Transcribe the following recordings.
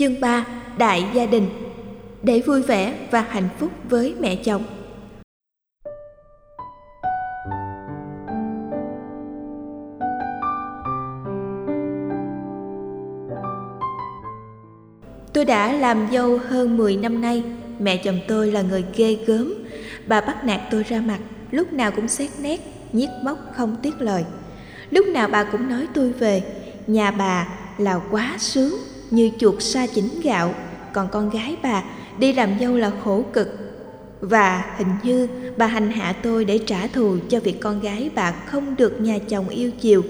Chương 3 Đại gia đình. Để vui vẻ và hạnh phúc với mẹ chồng. Tôi đã làm dâu hơn 10 năm nay. Mẹ chồng tôi là người ghê gớm. Bà bắt nạt tôi ra mặt, Lúc nào cũng xét nét, Nhiếc móc không tiếc lời. Lúc nào bà cũng nói tôi về, Nhà bà là quá sướng. Như chuột sa chỉnh gạo Còn con gái bà đi làm dâu là khổ cực. Và hình như bà hành hạ tôi để trả thù cho việc con gái bà không được nhà chồng yêu chiều.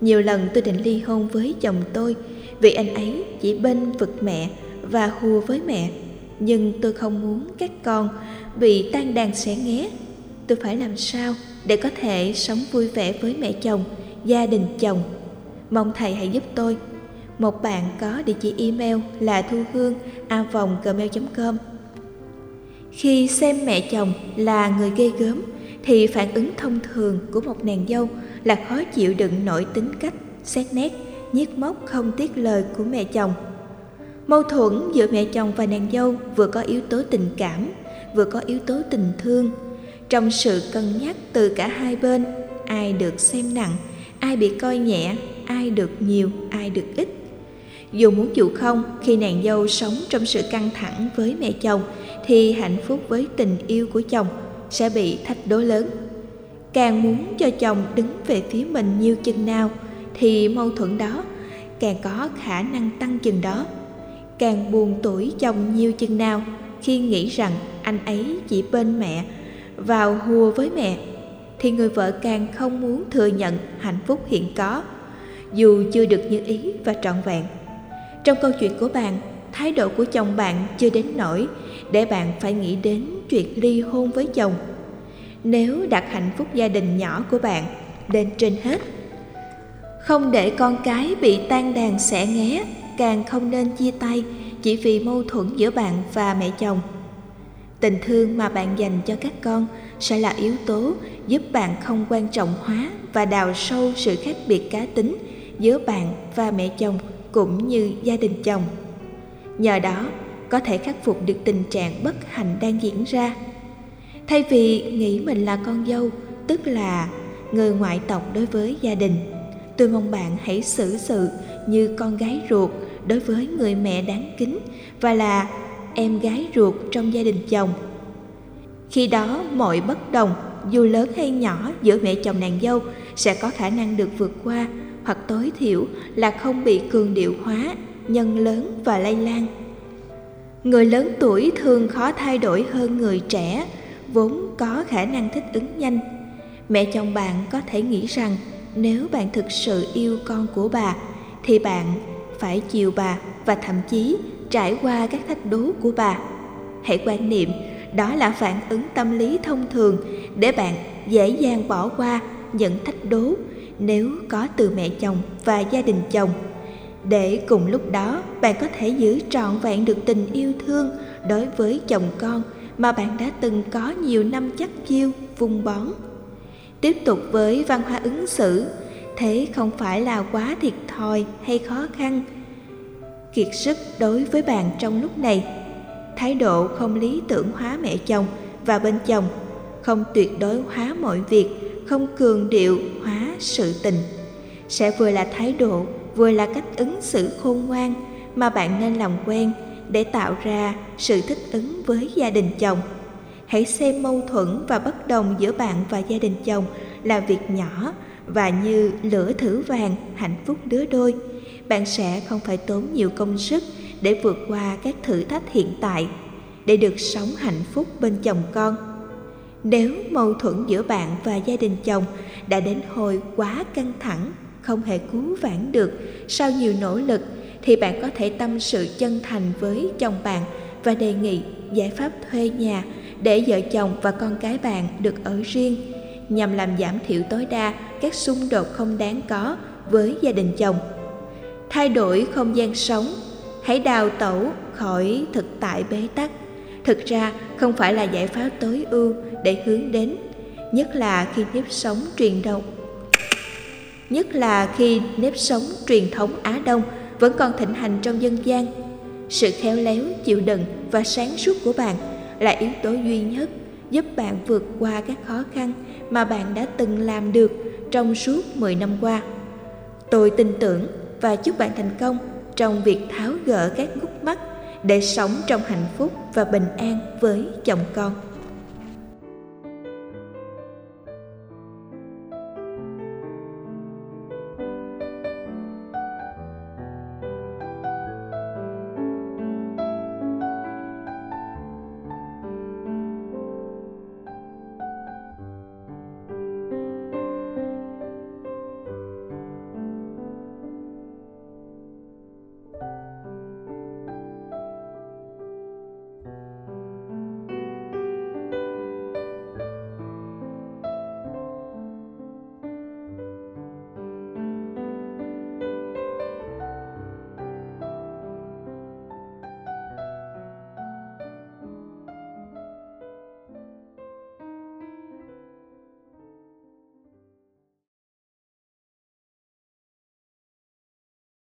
Nhiều lần tôi định ly hôn với chồng tôi Vì anh ấy chỉ bên vực mẹ và hùa với mẹ. Nhưng tôi không muốn các con bị tan đàn xẻ nghé. Tôi phải làm sao để có thể sống vui vẻ với mẹ chồng, gia đình chồng? Mong thầy hãy giúp tôi. Một bạn có địa chỉ email là thu hương a vòng gmail.com. Khi xem mẹ chồng là người ghê gớm thì phản ứng thông thường của một nàng dâu là khó chịu đựng nổi tính cách, xét nét, nhiếc móc không tiếc lời của mẹ chồng. Mâu thuẫn giữa mẹ chồng và nàng dâu vừa có yếu tố tình cảm, vừa có yếu tố tình thương. Trong sự cân nhắc từ cả hai bên, ai được xem nặng, ai bị coi nhẹ, ai được nhiều, ai được ít. Dù muốn dù không, khi nàng dâu sống trong sự căng thẳng với mẹ chồng, thì hạnh phúc với tình yêu của chồng sẽ bị thách đố lớn. Càng muốn cho chồng đứng về phía mình nhiều chừng nào, thì mâu thuẫn đó càng có khả năng tăng chừng đó. Càng buồn tuổi chồng nhiều chừng nào, khi nghĩ rằng anh ấy chỉ bên mẹ, vào hùa với mẹ thì người vợ càng không muốn thừa nhận hạnh phúc hiện có dù chưa được như ý và trọn vẹn trong câu chuyện của bạn, thái độ của chồng bạn chưa đến nỗi để bạn phải nghĩ đến chuyện ly hôn với chồng. Nếu đặt hạnh phúc gia đình nhỏ của bạn lên trên hết, không để con cái bị tan đàn xẻ nghé, càng không nên chia tay chỉ vì mâu thuẫn giữa bạn và mẹ chồng. Tình thương mà bạn dành cho các con sẽ là yếu tố giúp bạn không quan trọng hóa và đào sâu sự khác biệt cá tính giữa bạn và mẹ chồng cũng như gia đình chồng. Nhờ đó, có thể khắc phục được tình trạng bất hạnh đang diễn ra. Thay vì nghĩ mình là con dâu, tức là người ngoại tộc đối với gia đình, tôi mong bạn hãy xử sự như con gái ruột đối với người mẹ đáng kính và là em gái ruột trong gia đình chồng. Khi đó, mọi bất đồng, dù lớn hay nhỏ, giữa mẹ chồng nàng dâu sẽ có khả năng được vượt qua, hoặc tối thiểu là không bị cường điệu hóa, nhân lớn và lây lan. Người lớn tuổi thường khó thay đổi hơn người trẻ, vốn có khả năng thích ứng nhanh. Mẹ chồng bạn có thể nghĩ rằng nếu bạn thực sự yêu con của bà, thì bạn phải chiều bà và thậm chí trải qua các thách đố của bà. Hãy quan niệm, đó là phản ứng tâm lý thông thường để bạn dễ dàng bỏ qua những thách đố nếu có từ mẹ chồng và gia đình chồng. Để cùng lúc đó, bạn có thể giữ trọn vẹn được tình yêu thương đối với chồng con mà bạn đã từng có nhiều năm chắc chiêu vung bón. Tiếp tục với văn hóa ứng xử, thế không phải là quá thiệt thòi hay khó khăn. Kiệt sức đối với bạn trong lúc này. Thái độ không lý tưởng hóa mẹ chồng và bên chồng, không tuyệt đối hóa mọi việc không cường điệu hóa sự tình. Sẽ vừa là thái độ, vừa là cách ứng xử khôn ngoan mà bạn nên làm quen để tạo ra sự thích ứng với gia đình chồng. Hãy xem mâu thuẫn và bất đồng giữa bạn và gia đình chồng là việc nhỏ và như lửa thử vàng hạnh phúc đứa đôi. Bạn sẽ không phải tốn nhiều công sức để vượt qua các thử thách hiện tại để được sống hạnh phúc bên chồng con nếu mâu thuẫn giữa bạn và gia đình chồng đã đến hồi quá căng thẳng, không hề cứu vãn được, sau nhiều nỗ lực thì bạn có thể tâm sự chân thành với chồng bạn và đề nghị giải pháp thuê nhà để vợ chồng và con cái bạn được ở riêng, nhằm làm giảm thiểu tối đa các xung đột không đáng có với gia đình chồng. Thay đổi không gian sống, hãy đào tẩu khỏi thực tại bế tắc. Thực ra không phải là giải pháp tối ưu để hướng đến, nhất là khi nếp sống truyền động nhất là khi nếp sống truyền thống Á Đông vẫn còn thịnh hành trong dân gian. sự khéo léo, chịu đựng và sáng suốt của bạn là yếu tố duy nhất giúp bạn vượt qua các khó khăn mà bạn đã từng làm được trong suốt 10 năm qua. Tôi tin tưởng và chúc bạn thành công trong việc tháo gỡ các khúc mắc để sống trong hạnh phúc và bình an với chồng con.